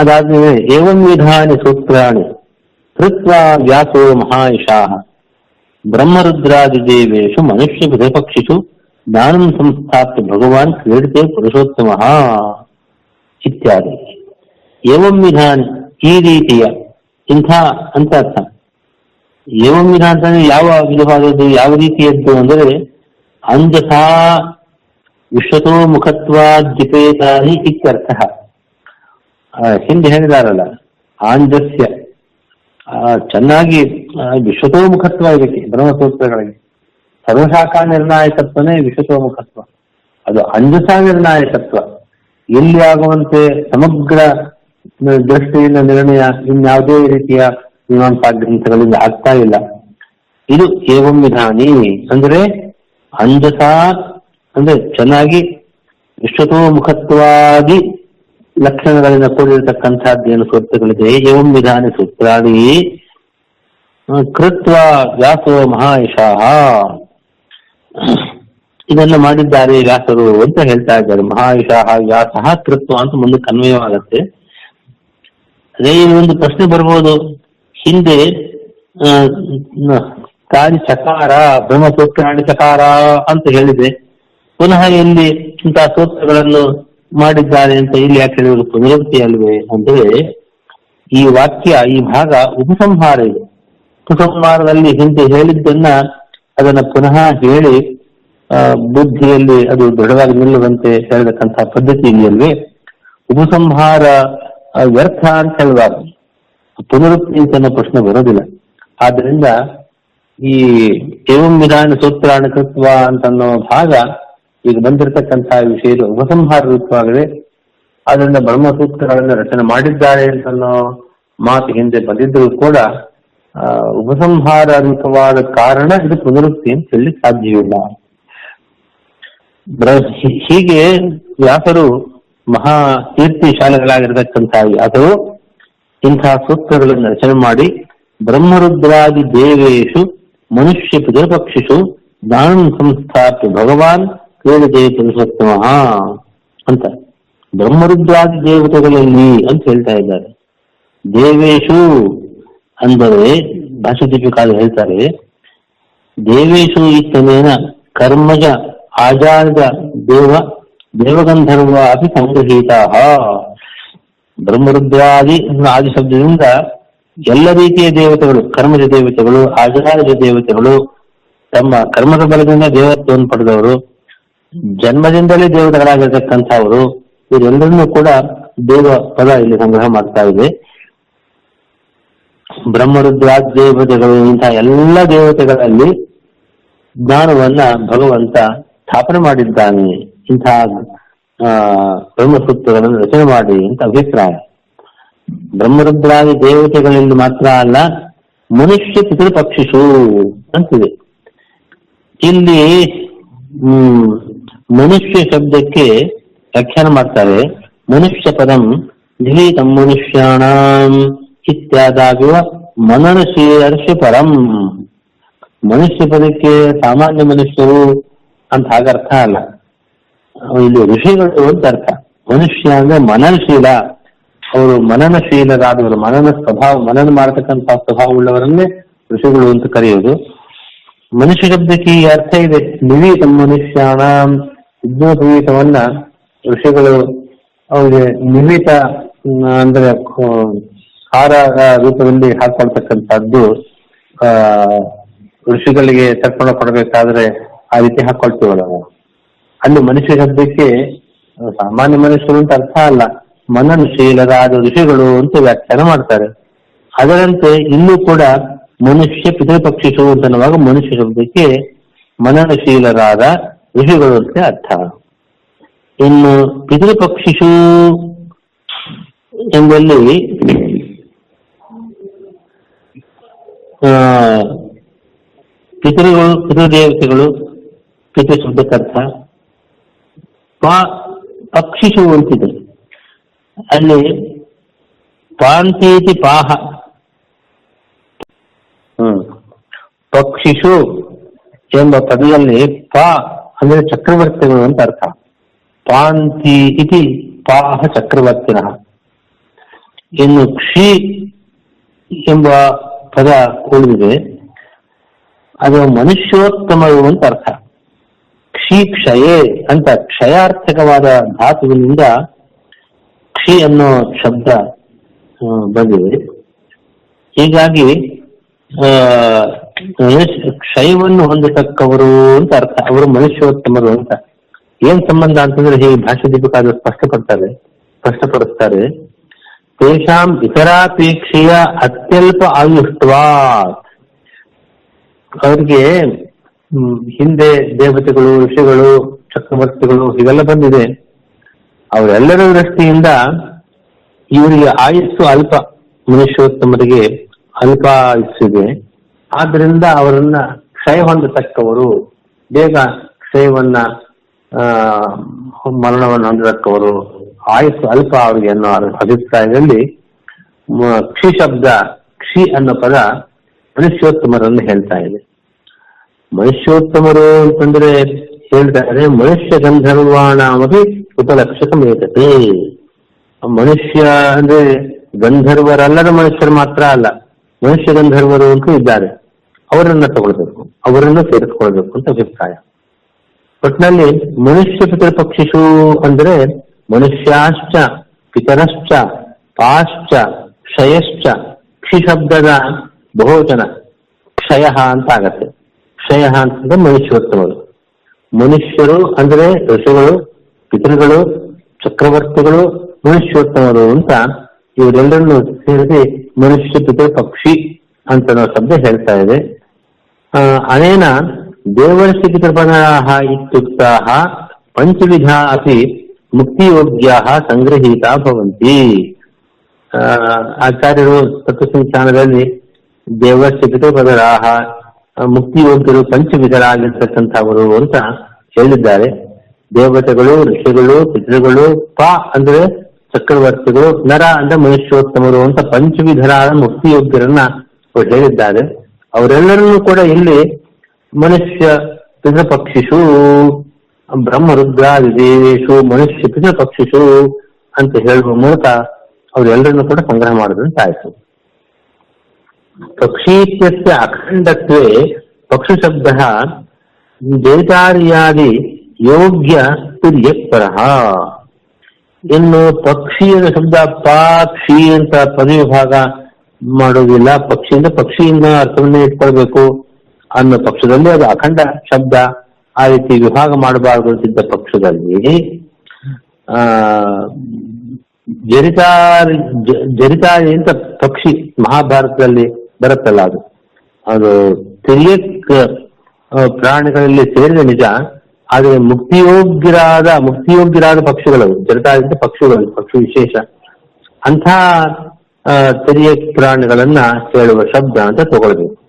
ಅದಾದ್ಮೇಲೆ ಏವಂ ವಿಧಾನಿ ಸೂತ್ರಾಣಿ, ಕೃತ್ವಾ ವ್ಯಾಸೋ ಮಹಾಯಶಾಹ ಬ್ರಹ್ಮರುದ್ರಾದಿದೇವೇಶು ಮನುಷ್ಯ ಗೃಹಪಕ್ಷಿಷು ಜ್ಞಾನ ಸಂಸ್ಥಾಪ್ಯ ಭಗವಾನ್ ಕ್ರೀಡಿತೆ ಪುರುಷೋತ್ತಮ ಇತ್ಯಾದಿ. ಏವಂ ವಿಧಾನ ಈ ರೀತಿಯ ಇಂಥ ಅಂತ ಅರ್ಥ. ಏವಂ ವಿಧಾನ ಅಂತಂದ್ರೆ ಯಾವ ವಿಧವಾದದ್ದು, ಯಾವ ರೀತಿಯದ್ದು ಅಂದರೆ, ಅಂಜಸಾ ವಿಶ್ವತೋ ಮುಖತ್ವಾದ್ಯಪೇತಾನಿ ಇತ್ಯರ್ಥ. ಹಿಂದೆ ಹೇಳಿದಾರಲ್ಲ ಆಂಜಸ್ಯ. ಆ, ಚೆನ್ನಾಗಿ ವಿಶ್ವತೋಮುಖತ್ವ ಇದಕ್ಕೆ ಬ್ರಹ್ಮಸೂತ್ರಗಳಿಗೆ. ಸರ್ವಶಾಖಾ ನಿರ್ಣಾಯಕತ್ವನೇ ವಿಶ್ವತೋಮುಖತ್ವ. ಅದು ಅಂಜಸಾ ನಿರ್ಣಾಯಕತ್ವ. ಎಲ್ಲಿ ಆಗುವಂತೆ ಸಮಗ್ರ ದೃಷ್ಟಿಯಿಂದ ನಿರ್ಣಯ ಇನ್ಯಾವುದೇ ರೀತಿಯ ಮೀಮಾಂಸಾ ಗ್ರಂಥಗಳಿಂದ ಆಗ್ತಾ ಇಲ್ಲ. ಇದು ಏವಂ ವಿಧಾನಿ ಅಂದ್ರೆ ಅಂಜಸಾ ಅಂದ್ರೆ ಚೆನ್ನಾಗಿ ವಿಶ್ವತೋಮುಖತ್ವಾದಿ ಲಕ್ಷಣಗಳಿಂದ ಕೂಡಿರತಕ್ಕಂಥದ್ದೇನು ಸೂತ್ರಗಳಿದೆ? ಏವಂ ವಿಧಾನ ಸೂತ್ರಾದಿ ಆ, ಕೃತ್ವ ವ್ಯಾಸೋ ಮಹಾಯಶಾಹ ಇದನ್ನು ಮಾಡಿದ್ದಾರೆ ವ್ಯಾಸರು ಅಂತ ಹೇಳ್ತಾ ಇದ್ದಾರೆ. ಮಹಾಯಶಾಹ ವ್ಯಾಸಃ ಕೃತ್ವ ಅಂತ ಮುಂದೆ ಕನ್ವಯವಾಗತ್ತೆ ಅದೇ ಒಂದು ಪ್ರಶ್ನೆ ಬರ್ಬೋದು. ಹಿಂದೆ ಕಾಳಿ ಚಕಾರ ಬ್ರಹ್ಮಸೂತ್ರ ಚಕಾರ ಅಂತ ಹೇಳಿದೆ. ಪುನಃ ಇಲ್ಲಿ ಇಂತಹ ಸೂತ್ರಗಳನ್ನು ಮಾಡಿದ್ದಾರೆ ಅಂತ ಇಲ್ಲಿ ಯಾಕೆ ಹೇಳುವುದು ಪುನರುಕ್ತಿ ಅಲ್ವೇ ಅಂದ್ರೆ ಈ ವಾಕ್ಯ ಈ ಭಾಗ ಉಪಸಂಹಾರ ಇದೆ. ಉಪಸಂಹಾರದಲ್ಲಿ ಹಿಂದೆ ಹೇಳಿದ್ದನ್ನ ಅದನ್ನ ಪುನಃ ಹೇಳಿ ಆ, ಬುದ್ಧಿಯಲ್ಲಿ ಅದು ದೃಢವಾಗಿ ನಿಲ್ಲುವಂತೆ ಹೇಳತಕ್ಕಂತಹ ಪದ್ಧತಿ ಇದೆಯಲ್ವೇ ಉಪಸಂಹಾರ ವ್ಯರ್ಥ ಅಂತ ಹೇಳಬಾರ್ದು ಪುನರುಕ್ತಿ ಅಂತ ಪ್ರಶ್ನೆ ಬರೋದಿಲ್ಲ. ಆದ್ರಿಂದ ಈ ಏವಂ ವಿಧಾನ ಸೂತ್ರಾಣಕತ್ವ ಅಂತ ಅನ್ನೋ ಭಾಗ ಈಗ ಬಂದಿರತಕ್ಕಂತಹ ವಿಷಯದ ಉಪಸಂಹಾರ ರೂಪವಾಗಿದೆ ಅದರಿಂದ ಬ್ರಹ್ಮಸೂತ್ರಗಳನ್ನು ರಚನೆ ಮಾಡಿದ್ದಾರೆ ಅಂತ ಮಾತು ಹಿಂದೆ ಬಂದಿದ್ದರೂ ಕೂಡ ಉಪಸಂಹಾರ ರೂಪವಾದ ಕಾರಣ ಇದು ಪುನರುಕ್ತಿ ಅಂತ ಹೇಳಿ ಸಾಧ್ಯವಿಲ್ಲ ಹೀಗೆ ವ್ಯಾಸರು ಮಹಾ ಕೀರ್ತಿ ಶಾಲೆಗಳಾಗಿರತಕ್ಕಂತಹ ವ್ಯಾಸರು ಇಂತಹ ಸೂತ್ರಗಳನ್ನು ರಚನೆ ಮಾಡಿ ಬ್ರಹ್ಮರುದ್ರಾದಿ ದೇವೇಶು ಮನುಷ್ಯ ಪಿತೃಪಕ್ಷಿಷು ಜ್ಞಾನ ಸಂಸ್ಥಾಪ್ಯ ಭಗವಾನ್ ಕ್ರೀಡತೆ ಪುರುಷೋತ್ತಮ ಅಂತ ಬ್ರಹ್ಮರುದ್ರಾದಿ ದೇವತೆಗಳಲ್ಲಿ ಅಂತ ಹೇಳ್ತಾ ಇದ್ದಾರೆ ದೇವೇಶು ಅಂದರೆ ಭಾಷಾದೀಪಿಕಾರು ಹೇಳ್ತಾರೆ. ದೇವೇಶು ಇತ್ತನೇನ ಕರ್ಮಜ ಆಜಾದ ದೇವ ದೇವಗಂಧರ್ವ ಅಪಿ ಸಂಗ್ರಹೀತಾ ಬ್ರಹ್ಮರುದ್ರಾದಿ ಅನ್ನೋ ಆದಿ ಶಬ್ದದಿಂದ ಎಲ್ಲ ರೀತಿಯ ದೇವತೆಗಳು, ಕರ್ಮಜ ದೇವತೆಗಳು ಆಜಾದ ದೇವತೆಗಳು ತಮ್ಮ ಕರ್ಮದ ಬಲದಿಂದ ದೇವತ್ವವನ್ನು ಪಡೆದವರು. ಜನ್ಮದಿಂದಲೇ ದೇವತೆಗಳಾಗಿರ್ತಕ್ಕಂಥವರು ಇವರೆಲ್ಲರನ್ನೂ ಕೂಡ ದೇವ ಪದ ಇಲ್ಲಿ ಸಂಗ್ರಹ ಮಾಡ್ತಾ ಇದೆ. ಬ್ರಹ್ಮರುದ್ರ ದೇವತೆಗಳು ಇಂತಹ ಎಲ್ಲ ದೇವತೆಗಳಲ್ಲಿ ಜ್ಞಾನವನ್ನ ಭಗವಂತ ಸ್ಥಾಪನೆ ಮಾಡಿದ್ದಾನೆ. ಇಂತಹ ಆ, ಬ್ರಹ್ಮಸೂತ್ರಗಳನ್ನು ರಚನೆ ಮಾಡಿ ಅಂತ ಅಭಿಪ್ರಾಯ. ಬ್ರಹ್ಮರುದ್ರಾದಿ ದೇವತೆಗಳಲ್ಲಿ ಮಾತ್ರ ಅಲ್ಲ ಮನುಷ್ಯ ಪಿತೃಪಕ್ಷಿಷು ಅಂತಿದೆ. ಇಲ್ಲಿ ಹ್ಮ್ ಮನುಷ್ಯ ಶಬ್ದಕ್ಕೆ ವ್ಯಾಖ್ಯಾನ ಮಾಡ್ತಾರೆ. ಮನುಷ್ಯ ಪದಂ ನಿಹಿತಂ ಮನುಷ್ಯಾಣ ಇತ್ಯಾದಾಗುವ ಮನನಶೀಲರ್ಷ ಪರಂ. ಮನುಷ್ಯ ಪದಕ್ಕೆ ಸಾಮಾನ್ಯ ಮನುಷ್ಯರು ಅಂತ ಹಾಗರ್ಥ ಅಲ್ಲ. ಇಲ್ಲಿ ಋಷಿಗಳು ಅಂತ ಅರ್ಥ. ಮನುಷ್ಯ ಅಂದ್ರೆ ಮನನಶೀಲ. ಅವರು ಮನನಶೀಲರಾದವರು, ಮನನ ಸ್ವಭಾವ, ಮನನ ಮಾಡತಕ್ಕಂತಹ ಸ್ವಭಾವ ಉಳ್ಳವರನ್ನೇ ಋಷಿಗಳು ಅಂತ ಕರೆಯೋದು ಮನುಷ್ಯ ಶಬ್ದಕ್ಕೆ ಈ ಅರ್ಥ ಇದೆ. ನಿವೀತ ಮನುಷ್ಯಾಣ ವಿಜ್ಞೋಪವೀತವನ್ನ ಋಷಿಗಳು ಅವರಿಗೆ ನಿಮಿತ ಅಂದ್ರೆ ಹಾರ ರೂಪದಲ್ಲಿ ಹಾಕೊಳ್ತಕ್ಕಂಥದ್ದು, ಆ, ಋಷಿಗಳಿಗೆ ತರ್ಪಣ ಕೊಡಬೇಕಾದ್ರೆ ಆ ರೀತಿ ಹಾಕೊಳ್ತೀವಲ್ಲ ನಾವು. ಅಲ್ಲಿ ಮನುಷ್ಯ ಶಬ್ದಕ್ಕೆ, ಸಾಮಾನ್ಯ ಮನುಷ್ಯರು ಅಂತ ಅರ್ಥ ಅಲ್ಲ. ಮನನಶೀಲರಾದ ಋಷಿಗಳು ಅಂತ ವ್ಯಾಖ್ಯಾನ ಮಾಡ್ತಾರೆ. ಅದರಂತೆ ಇನ್ನೂ ಕೂಡ ಮನುಷ್ಯ ಪಿತೃಪಕ್ಷಿಸು ಅನ್ನುವಾಗ ಮನುಷ್ಯ ಶಬ್ದಕ್ಕೆ ಮನನಶೀಲರಾದ ಋಷಿಗಳು ಅಂತ ಅರ್ಥ. ಇನ್ನು ಪಿತೃಪಕ್ಷಿಷು ಎಂಬಲ್ಲಿ ಪಿತೃಗಳು, ಪಿತೃದೇವತೆಗಳು ಪಿತೃ ಪ, ಪಕ್ಷಿಷು ಅಂತಿದೆ. ಅಲ್ಲಿ ಪಾಂತೀತಿ ಪಾಹ. ಹ್ಮ್. ಪಕ್ಷಿಷು ಎಂಬ ಪದದಲ್ಲಿ ಪ ಅಂದ್ರೆ ಚಕ್ರವರ್ತಿಗಳು ಅಂತ ಅರ್ಥ. ಪಾಂತಿ ಇತಿ ಪಾಹ ಚಕ್ರವರ್ತಿನ. ಇನ್ನು ಕ್ಷಿ ಎಂಬ ಪದ ಉಳಿದಿದೆ. ಅದು ಮನುಷ್ಯೋತ್ತಮರು ಅಂತ ಅರ್ಥ. ಕ್ಷಿ ಕ್ಷಯೇ ಅಂತ ಕ್ಷಯಾರ್ಥಕವಾದ ಧಾತುವಿನಿಂದ ಕ್ಷಿ ಅನ್ನೋ ಶಬ್ದ ಬಂದಿದೆ. ಹೀಗಾಗಿ ಕ್ಷಯವನ್ನು ಹೊಂದತಕ್ಕವರು ಅಂತ ಅರ್ಥ, ಅವರು ಮನುಷ್ಯೋತ್ತಮರು ಅಂತ. ಏನ್ ಸಂಬಂಧ ಅಂತಂದ್ರೆ ಹೇಗೆ ಭಾಷೆ ದೀಪಕಾದ ಸ್ಪಷ್ಟಪಡ್ತಾರೆ, ಸ್ಪಷ್ಟಪಡಿಸ್ತಾರೆ. ತೇಷಾಂ ಇತರಾಪೇಕ್ಷೆಯ ಅತ್ಯಲ್ಪ ಆಯುಷ್ವಾ ಅವರಿಗೆ ಹಿಂದೆ ದೇವತೆಗಳು, ಋಷಿಗಳು, ಚಕ್ರವರ್ತಿಗಳು ಇವೆಲ್ಲ ಬಂದಿದೆ. ಅವರೆಲ್ಲರ ದೃಷ್ಟಿಯಿಂದ ಇವರಿಗೆ ಆಯುಸ್ಸು ಅಲ್ಪ, ಮನುಷ್ಯೋತ್ತಮರಿಗೆ ಅಲ್ಪ ಆಯುಸ್ಸಿದೆ. ಆದ್ರಿಂದ ಅವರನ್ನ ಕ್ಷಯ ಹೊಂದತಕ್ಕವರು, ಬೇಗ ಕ್ಷಯವನ್ನ ಮರಣವನ್ನು ಹೊಂದತಕ್ಕವರು, ಆಯಸ್ಸು ಅಲ್ಪ ಅವರಿಗೆ ಅನ್ನೋ ಅಭಿಪ್ರಾಯದಲ್ಲಿ ಕ್ಷಿ ಶಬ್ದ, ಕ್ಷಿ ಅನ್ನೋ ಪದ ಮನುಷ್ಯೋತ್ತಮರನ್ನು ಹೇಳ್ತಾ ಇದೆ. ಮನುಷ್ಯೋತ್ತಮರು ಅಂತಂದ್ರೆ ಹೇಳ್ತಾರೆ ಮನುಷ್ಯ ಗಂಧರ್ವಾಣಾಮಿ ಉಪಲಕ್ಷಕಮೇತತೆ ಮನುಷ್ಯ ಅಂದ್ರೆ ಗಂಧರ್ವರಲ್ಲದ ಮನುಷ್ಯರು ಮಾತ್ರ ಅಲ್ಲ, ಮನುಷ್ಯ ಗಂಧರ್ವರು ಅಂತೂ ಇದ್ದಾರೆ. ಅವರನ್ನ ತಗೊಳ್ಬೇಕು, ಅವರನ್ನು ಸೇರಿಸ್ಕೊಳ್ಬೇಕು ಅಂತ ಅಭಿಪ್ರಾಯ. ಒಟ್ನಲ್ಲಿ ಮನುಷ್ಯ ಪಿತೃಪಕ್ಷಿಷು ಅಂದ್ರೆ ಮನುಷ್ಯಾಶ್ಚ, ಪಿತರಶ್ಚ, ಪಾಶ್ಚ, ಕ್ಷಯಶ್ಚ ಕ್ಷಿಶಬ್ದದ ಬಹುವಚನ ಕ್ಷಯ ಅಂತ ಆಗತ್ತೆ. ಕ್ಷಯ ಅಂತಂದ್ರೆ ಮನುಷ್ಯೋತ್ತಮರು. ಮನುಷ್ಯರು ಅಂದ್ರೆ ಋಷಿಗಳು, ಪಿತೃಗಳು, ಚಕ್ರವರ್ತಿಗಳು, ಮನುಷ್ಯೋತ್ತಮರು ಅಂತ ಇವರೆಲ್ಲರನ್ನು ಸೇರಿಸಿ ಮನುಷ್ಯ ಪಿತೃ ಪಕ್ಷಿ ಅಂತ ಶಬ್ದ ಹೇಳ್ತಾ ಇದೆ. ಅನೇನ ದೇವರ್ಷಿ ಪಿತೃಪದಾಹ ಇತ್ಯುಕ್ತ ಪಂಚವಿಧ ಅಪಿ ಮುಕ್ತಿಯೋಗ್ಯಾ ಸಂಗ್ರಹೀತ ಭವಂತಿ. ಆಚಾರ್ಯರು ತತ್ವಸಂಖ್ಯಾನದಲ್ಲಿ ದೇವರ್ಷಿ ಪಿತೃಪದರಾಹ ಮುಕ್ತಿಯೋಗ್ಯರು ಪಂಚವಿಧರಾಗಿರ್ತಕ್ಕಂಥವರು ಅಂತ ಹೇಳಿದ್ದಾರೆ. ದೇವತೆಗಳು, ಋಷಿಗಳು, ಪಿತೃಗಳು, ಪ ಅಂದ್ರೆ ಚಕ್ರವರ್ತಿಗಳು, ನರ ಅಂದ್ರೆ ಮನುಷ್ಯೋತ್ತಮರು ಅಂತ ಪಂಚವಿಧರಾದ ಮುಕ್ತಿಯೋಗ್ಯರನ್ನ ಹೇಳಿದ್ದಾರೆ. ಅವರೆಲ್ಲರನ್ನೂ ಕೂಡ ಇಲ್ಲಿ ಮನುಷ್ಯ ಪಿತೃಪಕ್ಷಿಷು ಬ್ರಹ್ಮರುದ್ರಾದಿ ದೇವೇಶು ಮನುಷ್ಯ ಪಿತೃಪಕ್ಷಿಷು ಅಂತ ಹೇಳುವ ಮೂಲಕ ಅವರೆಲ್ಲರನ್ನೂ ಕೂಡ ಸಂಗ್ರಹ ಮಾಡಿದಂತಾಯ್ತು. ಪಕ್ಷೀತ್ಯಸ್ಯ ಅಖಂಡತ್ವೇ ಶಬ್ದ ಜೈತಾರ್ಯಾದಿ ಯೋಗ್ಯ ತುರ್ಯಪರಃ ಇನ್ನು ಪಕ್ಷಿಯ ಶಬ್ದ ಪಾಕ್ಷಿ ಅಂತ ಪದವಿಭಾಗ ಮಾಡೋದಿಲ್ಲ. ಪಕ್ಷಿಯಿಂದ ಪಕ್ಷಿಯಿಂದ ಅರ್ಥವನ್ನೇ ಇಟ್ಕೊಳ್ಬೇಕು ಅನ್ನೋ ಪಕ್ಷದಲ್ಲಿ ಅದು ಅಖಂಡ ಶಬ್ದ ಆ ರೀತಿ ವಿಭಾಗ ಮಾಡಬಾರದು ಅಂತಿದ್ದ ಪಕ್ಷದಲ್ಲಿ, ಆ ಜರಿತಾ ಜರಿತಾರಿ ಅಂತ ಪಕ್ಷಿ ಮಹಾಭಾರತದಲ್ಲಿ ಬರುತ್ತಲ್ಲ ಅದು. ಅದು ತಿರಿಯ ಪ್ರಾಣಿಗಳಲ್ಲಿ ಸೇರಿದ ನಿಜ, ಆದರೆ ಮುಕ್ತಿಯೋಗ್ಯರಾದ ಮುಕ್ತಿಯೋಗ್ಯರಾದ ಪಕ್ಷಿಗಳು, ಜರಿತಾರಿ ಅಂತ ಪಕ್ಷಿಗಳು, ಪಕ್ಷಿ ವಿಶೇಷ. ಅಂಥ ತಿರಿಯ ಪ್ರಾಣಿಗಳನ್ನ ಹೇಳುವ ಶಬ್ದ ಅಂತ ತಗೊಳ್ಬೇಕು.